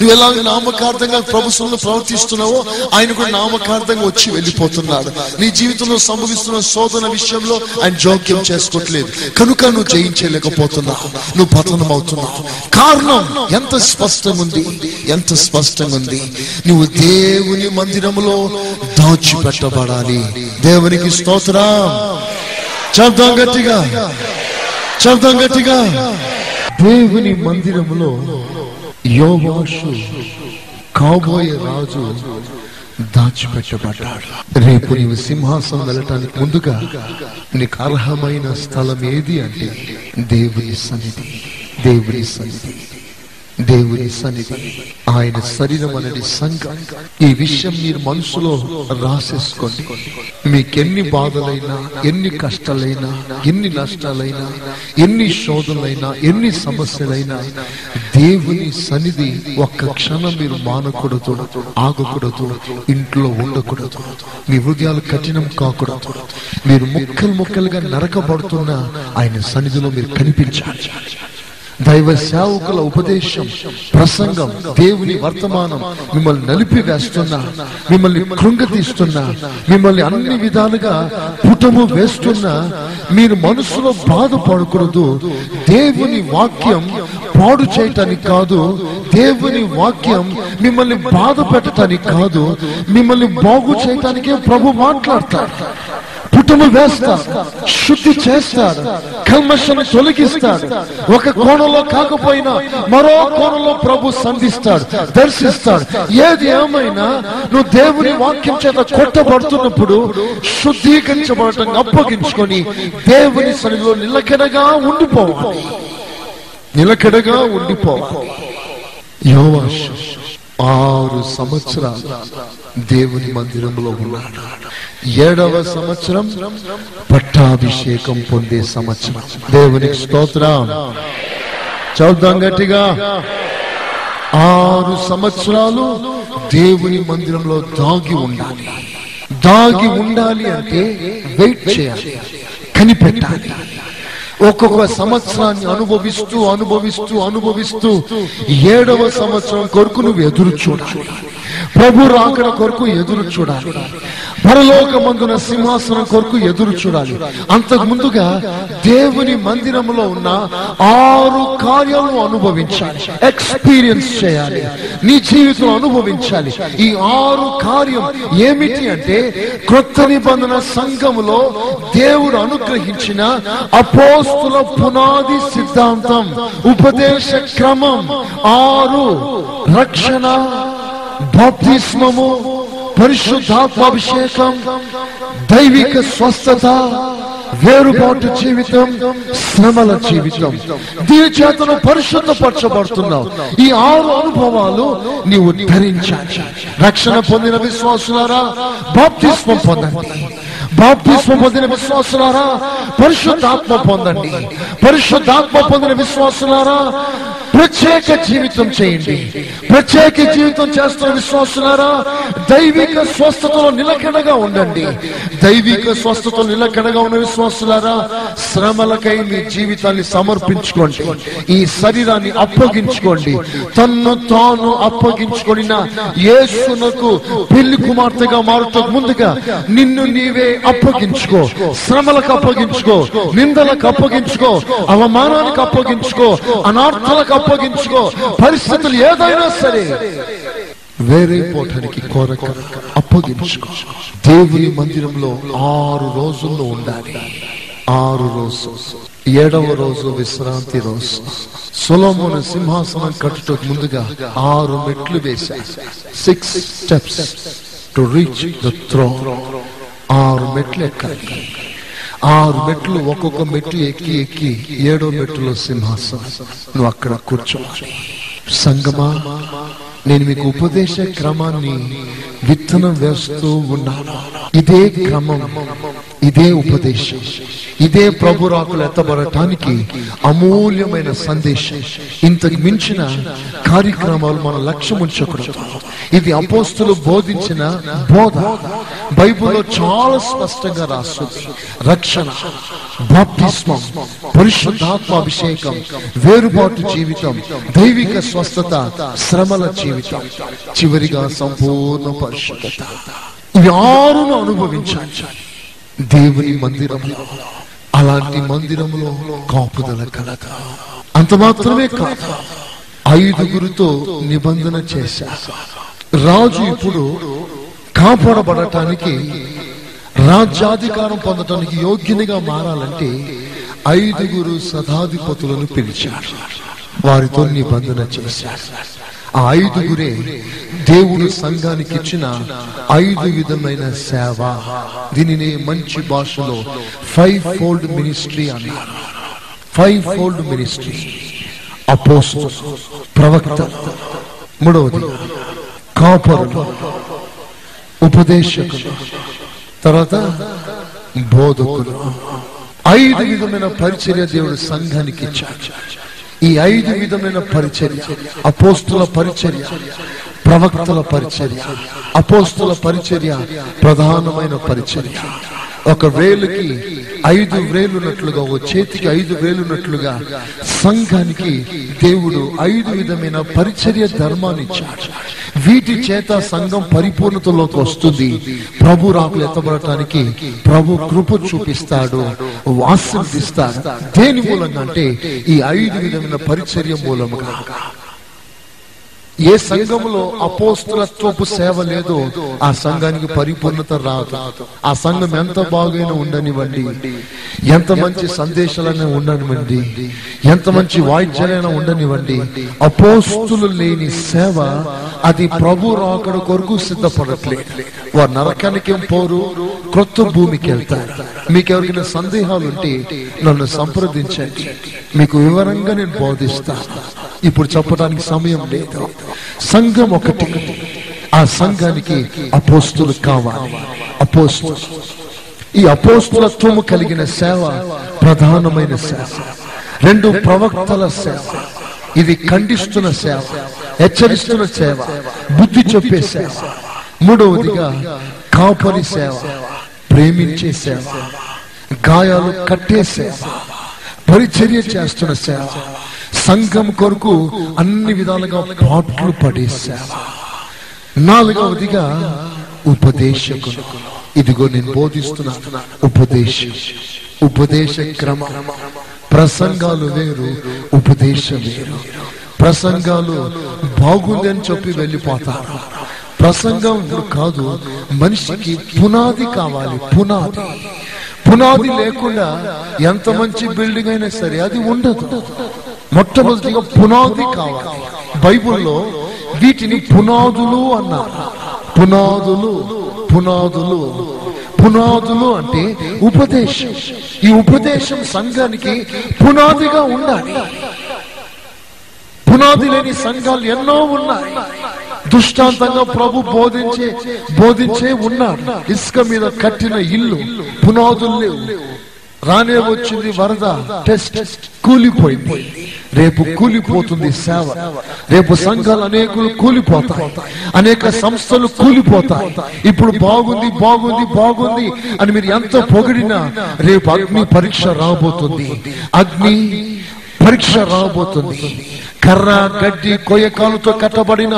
Speaker 1: నువ్వు ఎలా నామకార్థంగా ప్రభుత్వంలో ప్రవర్తిస్తున్నావో ఆయన కూడా నామకార్థంగా వచ్చి వెళ్ళిపోతున్నాడు. నీ జీవితంలో సంభవిస్తున్న శోధన విషయంలో ఆయన జోక్యం చేసుకోవట్లేదు. కనుక నువ్వు జయించలేకపోతున్నావు నువ్వు పతనం అవుతున్నావు కారణం ఎంత స్పష్టంగా ఉంది ఎంత స్పష్టంగా ఉంది నువ్వు దేవుని మందిరంలో దాచిపెట్టబడాలి. దేవునికి స్తోత్రం. శబ్దం గట్టిగా. చెప్తాం గట్టిగా. దేవుని మందిరములో యోవాషు కాబోయే రాజు దాచిపెట్టబడ్డాడు. రేపు నీవు సింహాసనం వెళ్ళటానికి ముందుగా నీకు అర్హమైన స్థలం ఏది అంటే దేవుని సన్నిధి. దేవుని సన్నిధి. దేవుని సన్నిధి. ఆయన శరీరం అనేది సంఘం. ఈ విషయం మీరు మనసులో రాసేసుకోండి. మీకెన్ని బాధలైనా ఎన్ని కష్టాలైనా ఎన్ని నష్టాలైనా ఎన్ని శోధనలైనా ఎన్ని సమస్యలైనా దేవుని సన్నిధి ఒక్క క్షణం మీరు మానకూడదు ఆగకూడదు ఇంట్లో ఉండకూడదు మీ హృదయాలు కఠినం కాకూడదు. మీరు ముక్కలు ముక్కలుగా నరకబడుతున్న ఆయన సన్నిధిలో మీరు కనిపించాలి. దైవ సేవకుల ఉపదేశం ప్రసంగం దేవుని వర్తమానం మిమ్మల్ని నలిపి వేస్తున్నా మిమ్మల్ని కృంగతీస్తున్నా మిమ్మల్ని అన్ని విధాలుగా పుటము వేస్తున్నా మీరు మనసులో బాధపడకూడదు దేవుని వాక్యం పాడు చేయటానికి కాదు. దేవుని వాక్యం మిమ్మల్ని బాధ పెట్టడానికి కాదు. మిమ్మల్ని బాగు చేయటానికే ప్రభు మాట్లాడతాడు. పుటము వేస్తాడు శుద్ధి చేస్తాడు కల్మషను తొలగిస్తాడు ఒక కోణంలో కాకపోయినా మరో కోణంలో ప్రభు సంధిస్తాడు దర్శిస్తాడు. ఏది ఏమైనా నువ్వు దేవుని వాక్యం చేత కొట్టబడుతున్నప్పుడు శుద్ధీకరించబడటం అప్పగించుకొని దేవుని సన్నిధిలో నిలకడగా ఉండిపోవాలి. నిలకడగా ఉండిపోవాలి. యోవాషు. ఆరు సంవత్సరాలు దేవుని మందిరంలో ఉన్నాడు. ఏడవ సంవత్సరం పట్టాభిషేకం పొందే సంవత్సరం. దేవునికి స్తోత్రం. చదువుదాం గట్టిగా. ఆరు సంవత్సరాలు దేవుని మందిరంలో దాగి ఉండాలి. దాగి ఉండాలి అంటే వెయిట్ చేయాలి. కనిపెట్టాలి. ఒక్కొక్క సంవత్సరాన్ని అనుభవిస్తూ అనుభవిస్తూ అనుభవిస్తూ ఏడవ సంవత్సరం కొరకు నువ్వు ఎదురు చూడాలి. ప్రభు రాకడ కొరకు ఎదురు చూడాలి. పరలోకమందున సింహాసనం కొరకు ఎదురు చూడాలి. అంతకు ముందుగా దేవుని మందిరంలో ఉన్న ఆరు కార్యాలను అనుభవించాలి. ఎక్స్పీరియన్స్ చేయాలి. నీ జీవితం అనుభవించాలి. ఈ ఆరు కార్యం ఏమిటి అంటే క్రొత్త నిబంధన సంఘములో దేవుడు అనుగ్రహించిన అపోస్తుల పునాది సిద్ధాంతం. ఉపదేశ క్రమం. ఆరు రక్షణ బాప్తిస్మము పరిశుద్ధాత్మాభిషేకం దైవిక స్వస్థత వేరుబాటు జీవితం శ్రమల జీవితం. దీని చేతను పరిశుద్ధపరచబడుతున్నావు. ఈ ఆరు అనుభవాలు నీవు ధరించాలి. రక్షణ పొందిన విశ్వాసులారా బాప్తిస్మం పొందండి. బాప్తిస్మం పొందిన విశ్వాసులారా పరిశుద్ధాత్మ పొందండి. పరిశుద్ధాత్మ పొందిన విశ్వాసులారా ప్రత్యేక జీవితం చేయండి. ప్రత్యేక జీవితం చేస్తున్న విశ్వాసులారా దైవిక స్వస్థతలో నిలకడగా ఉండండి. దైవిక స్వస్థతలో నిలకడగా ఉన్న విశ్వాసులారా శ్రమలకై మీ జీవితాన్ని సమర్పించుకోండి. ఈ శరీరాన్ని అప్పగించుకోండి. తన్ను తాను అప్పగించుకొనిన యేసునకు పెళ్ళి కుమార్తెగా మారుతూ ముందుగా నిన్ను నీవే అప్పగించుకో. శ్రమలకు అప్పగించుకో. నిందలకు అప్పగించుకో. అవమానానికి అప్పగించుకో. అనార్థాలకు అప్పగించుకో పరిస్థితులు ఏదైనా సరే వేరే పోటానికి కోరక అప్పగించుకో. దేవుని మందిరంలో ఆరు రోజుల్లో ఉండాలి. ఆరు రోజు ఏడవ రోజు విశ్రాంతి రోజు. సులోమున సింహాసనం కట్టుటకు ముందుగా ఆరు మెట్లు వేశారు six steps to reach the throne ఆరు మెట్లు ఎక్కాలి. ఆరు మెట్లు ఒక్కొక్క మెట్లు ఎక్కి ఎక్కి ఏడో మెట్టులో సింహాసనం. నువ్వు అక్కడ కూర్చోవాలి. సంగమా నేను మీకు ఉపదేశ క్రమాన్ని విత్తనం వేస్తూ ఉన్నాను. ఇదే క్రమం ఇదే ఉపదేశం. ఇదే ప్రభు రాకులు ఎత్తబడటానికి అమూల్యమైన సందేశం. ఇంతకు మించిన కార్యక్రమాలు మన లక్ష్యం ఉంచకూడదు. ఇది అపోస్తులు బోధించిన బోధ. బైబిల్లో చాలా స్పష్టంగా రాస్తుంది. రక్షణ బాప్తిస్మం పరిశుద్ధాత్మాభిషేకం వేరుబాటు జీవితం దైవిక స్వస్థత శ్రమల జీవితం. చివరిగా సంపూర్ణ పరిశుద్ధత. ఇవి ఆరును అనుభవించాలి. దేవుని మందిరంలో అలాంటి మందిరంలో కాపుదల కలక అంత మాత్రమే కాదు ఐదుగురితో నిబంధన చేశా. రాజు ఇప్పుడు కాపాడబడటానికి రాజ్యాధికారం పొందటానికి యోగ్యునిగా మారాలంటే ఐదుగురు సదాధిపతులను పిలిచారు. వారితో నిబంధన చేశారు. ఐదుగురే దేవుడు సంఘానికి ఇచ్చిన ఐదు విధమైన సేవ. దీనినే మంచి భాషలో ఫైవ్ ఫోల్డ్ మినిస్ట్రీ అన్నారు. ఫైవ్ ఫోల్డ్ మినిస్ట్రీ అపోస్ట్ ప్రవక్త మూడవది కాపరులు ఉపదేశకులు. తర్వాత బోధకులు. ఐదు విధమైన పరిచర్య దేవుడు సంఘానికి ఇచ్చాడు ఈ ఐదు విధమైన పరిచర్య అపోస్తుల పరిచర్య ప్రవక్తల పరిచర్య అపోస్తుల పరిచర్య ప్రధానమైన పరిచర్య. ఒక వేలుకి ఐదు వేలున్నట్లుగా ఒక చేతికి ఐదు వేలున్నట్లుగా సంఘానికి దేవుడు ఐదు విధమైన పరిచర్య ధర్మాన్ని ఇచ్చాడు. వీటి చేత సంఘం పరిపూర్ణతలోకి వస్తుంది. ప్రభు రాకులు ఎత్తబడటానికి ప్రభు కృప చూపిస్తాడు ఆశీర్దిస్తాడు దేని మూలంగా అంటే ఈ ఐదు విధమైన పరిచర్య మూలంగా ఏ సంఘములో అపోస్తులత్వపు సేవ లేదో ఆ సంఘానికి పరిపూర్ణత రాదు. ఆ సంఘం ఎంత బాగైనా ఉండనివ్వండి. ఎంత మంచి సందేశాలైనా ఉండనివ్వండి. ఎంత మంచి వాయిద్యాలైనా ఉండనివ్వండి. అపోస్తులు లేని సేవ అది ప్రభు రాకడ కొరకు సిద్ధపడట్లేదు వారు నరకానికి పోరు క్రొత్త భూమికి వెళ్తారు. మీకు ఎవరికైనా సందేహాలు ఉంటే నన్ను సంప్రదించండి. మీకు వివరంగా నేను బోధిస్తాను. ఇప్పుడు చెప్పడానికి సమయం లేదు. సంఘం ఒకటి. ఆ సంఘానికి అపోస్తులు కావాలి. అపోస్తులు ఈ అపోస్తులత్వము కలిగిన సేవ ప్రధానమైన సేవ. రెండు ప్రవక్తల సేవ. ఇది ఖండిస్తున్న సేవ. హెచ్చరిస్తున్న సేవ. బుద్ధి చెప్పే సేవ. మూడవదిగా కాపరి సేవ. ప్రేమించే సేవ. గాయాలు కట్టే సేవ. పరిచర్య చేస్తున్న సేవ. సంఘం కొరకు అన్ని విధాలుగా పాటలు పడే సేవ నాలుగవదిగా ఉపదేశకులు. ఇదిగో నేను బోధిస్తున్నా ఉపదేశం. ఉపదేశ క్రమ. ప్రసంగాలు వేరు ఉపదేశం వేరు. ప్రసంగాలు బాగుంది అని చెప్పి వెళ్ళిపోతారు. ప్రసంగం కాదు మనిషికి పునాది కావాలి పునాది. పునాది లేకుండా ఎంత మంచి బిల్డింగ్ అయినా సరే అది ఉండదు. మొట్టమొదటిగా పునాది కావాలి. బైబిల్లో వీటిని పునాదులు అన్నారు. పునాదులు పునాదులు పునాదులు అంటే ఉపదేశం. ఈ ఉపదేశం సంఘానికి పునాదిగా ఉండాలి. పునాది లేని సంఘాలు ఎన్నో ఉన్నాయి. దృష్టాంతంగా ప్రభు బోధించే బోధించే ఉన్నాడు ఇసుక మీద కట్టిన ఇల్లు పునాదులు లేవు. రానే వచ్చింది వరద? టెస్ట్ కూలిపోయింది. రేపు కూలిపోతుంది సేవ. రేపు సంఘాలు అనేకులు కూలిపోతాయి. అనేక సంస్థలు కూలిపోతాయి. ఇప్పుడు బాగుంది బాగుంది బాగుంది అని మీరు ఎంత పొగిడినా రేపు అగ్ని పరీక్ష రాబోతుంది. అగ్ని పరీక్ష రాబోతుంది. కర్ర గడ్డి కొయ్యకాలతో కట్టబడిన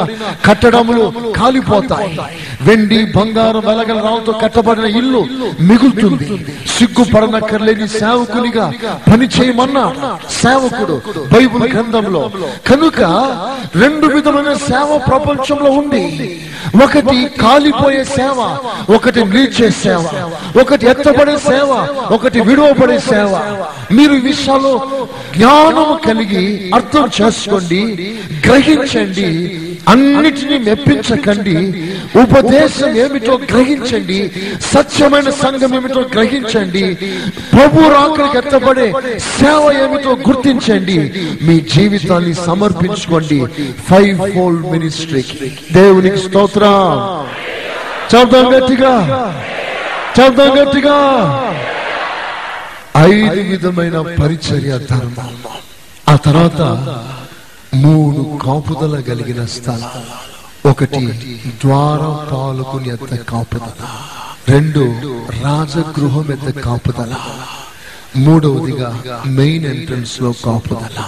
Speaker 1: కట్టడములు కాలిపోతాయి. వెండి బంగారం వెలగల రావుతో కట్టబడిన ఇల్లు మిగులుతుంది. సిగ్గుపడనక్కర్లేని సేవకునిగా పని చేయమన్నా సేవకుడు బైబుల్ గ్రంథంలో. కనుక రెండు విధమైన సేవ ప్రపంచంలో ఉంది. ఒకటి కాలిపోయే సేవ ఒకటి నిలిచే సేవ ఒకటి ఎత్తబడే సేవ ఒకటి విడవబడే సేవ. మీరు విషయాలు జ్ఞానం కలిగి అర్థం చేసుకోండి గ్రహించండి అన్నిటినీ మెప్పించకండి. ఉపదేశం ఏమిటో గ్రహించండి. సత్యమైన సంఘం ఏమిటో గ్రహించండి. ప్రభు రాకడికి ఎత్తబడే సేవ ఏమిటో గుర్తించండి. మీ జీవితాన్ని సమర్పించుకోండి. ఫైవ్ ఫోల్డ్ మినిస్ట్రీకి దేవునికి స్తోత్ర. చదువు గట్టిగా. చదువు గట్టిగా. ఐదు విధమైన పరిచర్య ధర్మం ఆ తర్వాత మూడు కాపుదల కలిగిన స్థలం. ఒకటి ద్వారం పాలకుని ఎత్త కాపుదల. రెండు రాజగృహం ఎత్త కాపుదల. మూడవదిగా మెయిన్ ఎంట్రన్స్లో కాపుదల.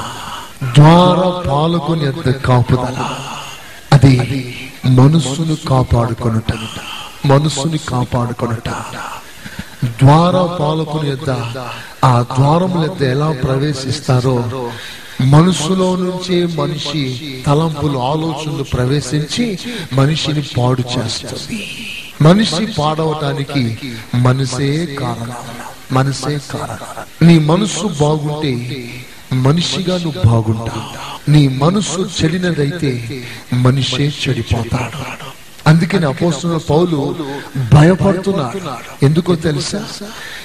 Speaker 1: ద్వార పాలకుని ఎద్ద కాపుదల. అది మనస్సును కాపాడుకొనుట. మనస్సుని కాపాడుకొనుట. ద్వార పాలకుని యొద్ద ఆ ద్వారముల ఎలా ప్రవేశిస్తారో మనసులో నుంచే మనిషి తలంపులు ఆలోచనలు ప్రవేశించి మనిషిని పాడు చేస్తుంది. మనిషి పాడవటానికి మనసే కారణం. మనసే కారణం. నీ మనస్సు బాగుంటే మనిషిగా నువ్వు బాగుంటావు. నీ మనస్సు చెడినదైతే మనిషే చెడిపోతాడు. అందుకని అపోస్తున్న పౌలు భయపడుతున్నాడు ఎందుకో తెలుసా?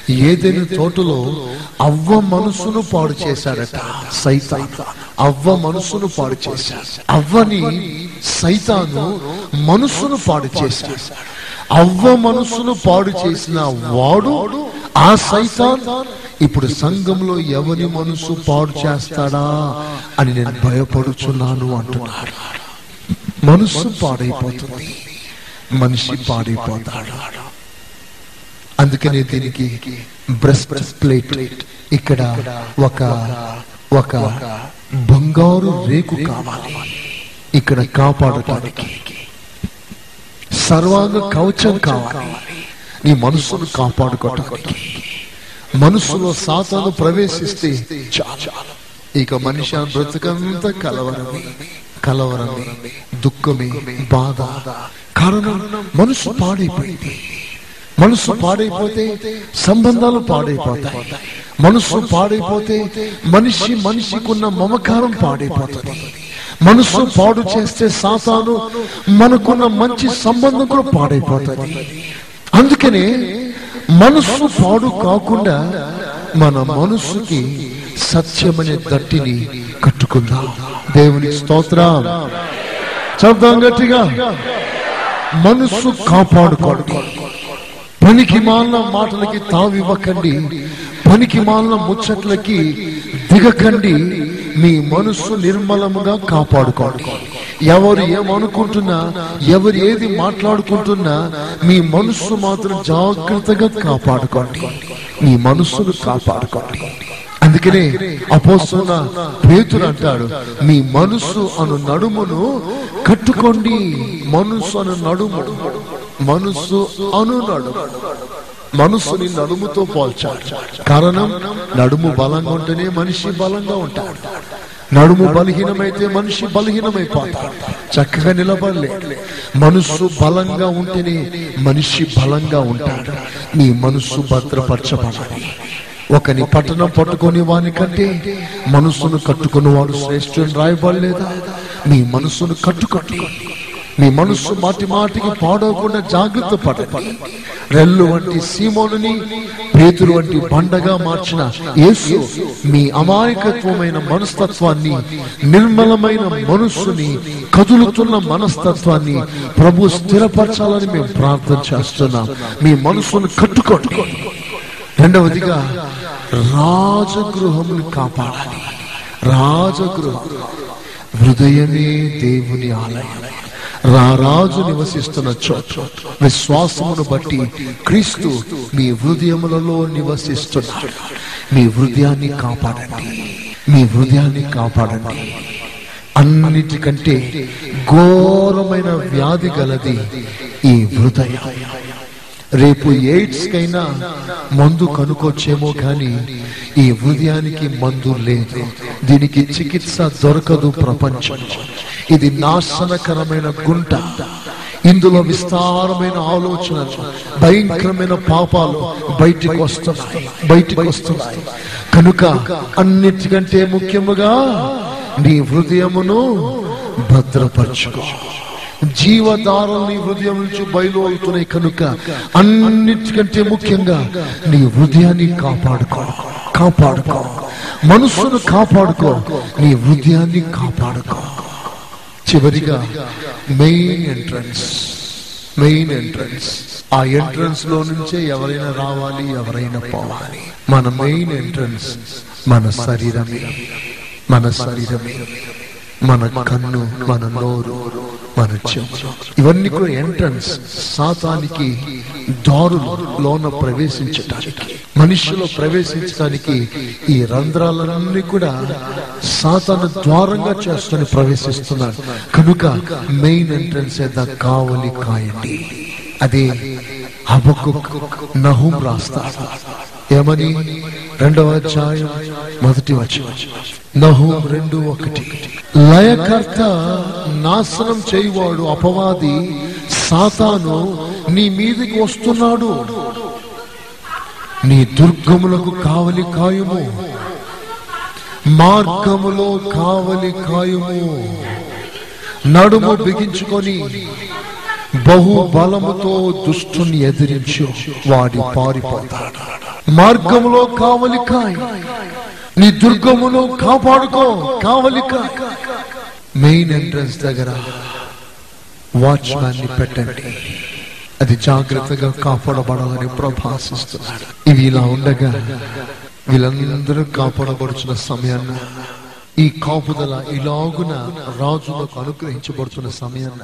Speaker 1: ఏదైనా తోటలో అవ్వ మనసును పాడు చేశాడట సైతాన్. అవ్వ మనసును పాడు చేశాడు. అవ్వని సైతాను మనసును పాడు చేశాడు. అవ్వ మనసును పాడు చేసిన వాడు ఆ సైతాన్. ఇప్పుడు సంఘంలో ఎవరి మనసు పాడు చేస్తాడా అని నేను భయపడుచున్నాను అంటున్నాడు. మనస్సు పాడైపోతుంది. మనిషి పాడైపోతాడు. అందుకనే దీనికి బ్రెస్ట్ ప్లేట్ ఇక్కడ ఒక ఒక బంగారు రేకు కావాలి. ఇక్కడ కాపాడటానికి. సర్వాంగ కవచం కావాలి. నీ మనసును కాపాడుకోవటానికి. మనసులో సాతాను ప్రవేశిస్తే చాలు. ఇక మనిషి బ్రతుకంతా కలవరమే. కలవరమే. దుఃఖమే బాధ. కారణం మనసు పాడైపోయింది. మనసు పాడైపోతే సంబంధాలు పాడైపోతాయి. మనసు పాడైపోతే మనిషి మనిషికున్న మమకారం పాడైపోతుంది. మనసు పాడు చేస్తే సాతాను మనకున్న మంచి సంబంధం కూడా పాడైపోతుంది. అందుకనే మనసు పాడు కాకుండా మన మనసుకి సత్యమనే దట్టిని కట్టుకుందాం. దేవుని స్తోత్రం. చెప్దాం గట్టిగా మనస్సు కాపాడుకోండి. పనికి మాలిన మాటలకి తావివ్వకండి పనికి మాలిన ముచ్చట్లకి దిగకండి. మీ మనస్సు నిర్మలముగా కాపాడుకోండి. ఎవరు ఏమనుకుంటున్నా ఎవరు ఏది మాట్లాడుకుంటున్నా మీ మనస్సు మాత్రం జాగ్రత్తగా కాపాడుకోండి. మీ మనస్సును కాపాడుకోండి. అందుకనే అపోస్తున్న పేతురు అంటాడు మీ మనసు అను నడుమును కట్టుకోండి మనసు అను నడుము మనస్సు అను నడుము మనసుని నడుముతో పోల్చాడు కారణం నడుము బలంగా ఉంటేనే మనిషి బలంగా ఉంటాడు. నడుము బలహీనమైతే మనిషి బలహీనమైపోతాడు. చక్కగా నిలబడలే. మనస్సు బలంగా ఉంటేనే మనిషి బలంగా ఉంటాడు. నీ మనస్సు భద్రపరచబడాలి. ఒకని పట్టణం పట్టుకొని వాని కంటే మనసును కట్టుకుని వాడు శ్రేష్ఠుని రాయబడలేదా? మీ మనసును కట్టుకోండి. మీ మనస్సు మాటి మాటికి పాడవకుండా జాగ్రత్త పడండి. రెల్లు వంటి సీమోనుని పేతురు వంటి బండగా మార్చిన యేసు మీ అమాయకత్వమైన మనస్తత్వాన్ని నిర్మలమైన మనస్సుని కదులుతున్న మనస్తత్వాన్ని ప్రభు స్థిరపరచాలని మేము ప్రార్థన చేస్తున్నాం. మీ మనస్సును కట్టుకోండి. రెండవదిగా రాజగృహమును కాపాడాలి. రాజగృహం. హృదయమే దేవుని ఆలయం. రా రాజు నివసిస్తున్న చోటు విశ్వాసమును బట్టి క్రీస్తు మీ హృదయములలో నివసిస్తున్నాడు. మీ హృదయాన్ని కాపాడండి. మీ హృదయాన్ని కాపాడండి. అన్నిటికంటే ఘోరమైన వ్యాధి గలది ఈ హృదయం. రేపు ఎయిడ్స్ కైనా మందు కనుకొచ్చేమో కానీ ఈ హృదయానికి మందు లేదు. దీనికి చికిత్స దొరకదు ప్రపంచం. ఇది నాశనకరమైన గుంట. ఇందులో విస్తారమైన ఆలోచనలు భయంకరమైన పాపాలు బయటికి వస్తున్నాయి బయటికి వస్తున్నాయి. కనుక అన్నిటికంటే ముఖ్యముగా నీ హృదయమును భద్రపరచుకో. జీవధారల్ని హృదయం నుంచి బయలు అవుతున్నాయి కనుక అన్నిటికంటే ముఖ్యంగా నీ హృదయాన్ని కాపాడుకో కాపాడుకో. మనస్సును కాపాడుకో నీ హృదయాన్ని కాపాడుకో. చివరిగా మెయిన్ ఎంట్రన్స్ మెయిన్ ఎంట్రన్స్. ఆ ఎంట్రన్స్లో నుంచే ఎవరైనా రావాలి ఎవరైనా పోవాలి. మన మెయిన్ ఎంట్రన్స్ మన శరీరమే మన శరీరమే. మన కన్ను మన నోరు. పరిచయం ఇవన్నీ కూడా ఎంట్రన్స్ సాతానికి దారులు లోన ప్రవేశించటానికి మనిషిలో ప్రవేశించడానికి ఈ రంధ్రాలన్నీ కూడా సాతాను ద్వారంగా చేస్తూనే ప్రవేశిస్తున్నాడు కనుక మెయిన్ ఎంట్రన్స్ ఏదా కావలి కాయండి. అదే హబకు నహుం రాస్తాడు. ఏమని రెండవ అధ్యాయం మొదటి వచనం. నహు రెండు ఒకటి. లయకర్త నాశనం చేయువాడు అపవాది సాతాను నీ మీదకి వస్తున్నాడు. నీ దుర్గములకు కావలి కాయుము. మార్గములో కావలి కాయుము. నడుము బిగించుకొని బహు బలముతో దుష్టుని ఎదిరించు. వాడి పారిపోతాడు. మార్గములో కావలి నీ దుర్గమును కాపాడుకో కావలి మెయిన్ ఎంట్రన్స్ దగ్గర వాచ్మ్యాన్ని పెట్టండి. అది జాగ్రత్తగా కాపాడబడాలని ప్రభాసిస్తున్నాడు ఇవి ఇలా ఉండగా వీళ్ళందరూ కాపాడబడుచున్న సమయాన్న ఈ కాపుదల ఇలాగున రాజులకు అనుగ్రహించబడుతున్న సమయాన్న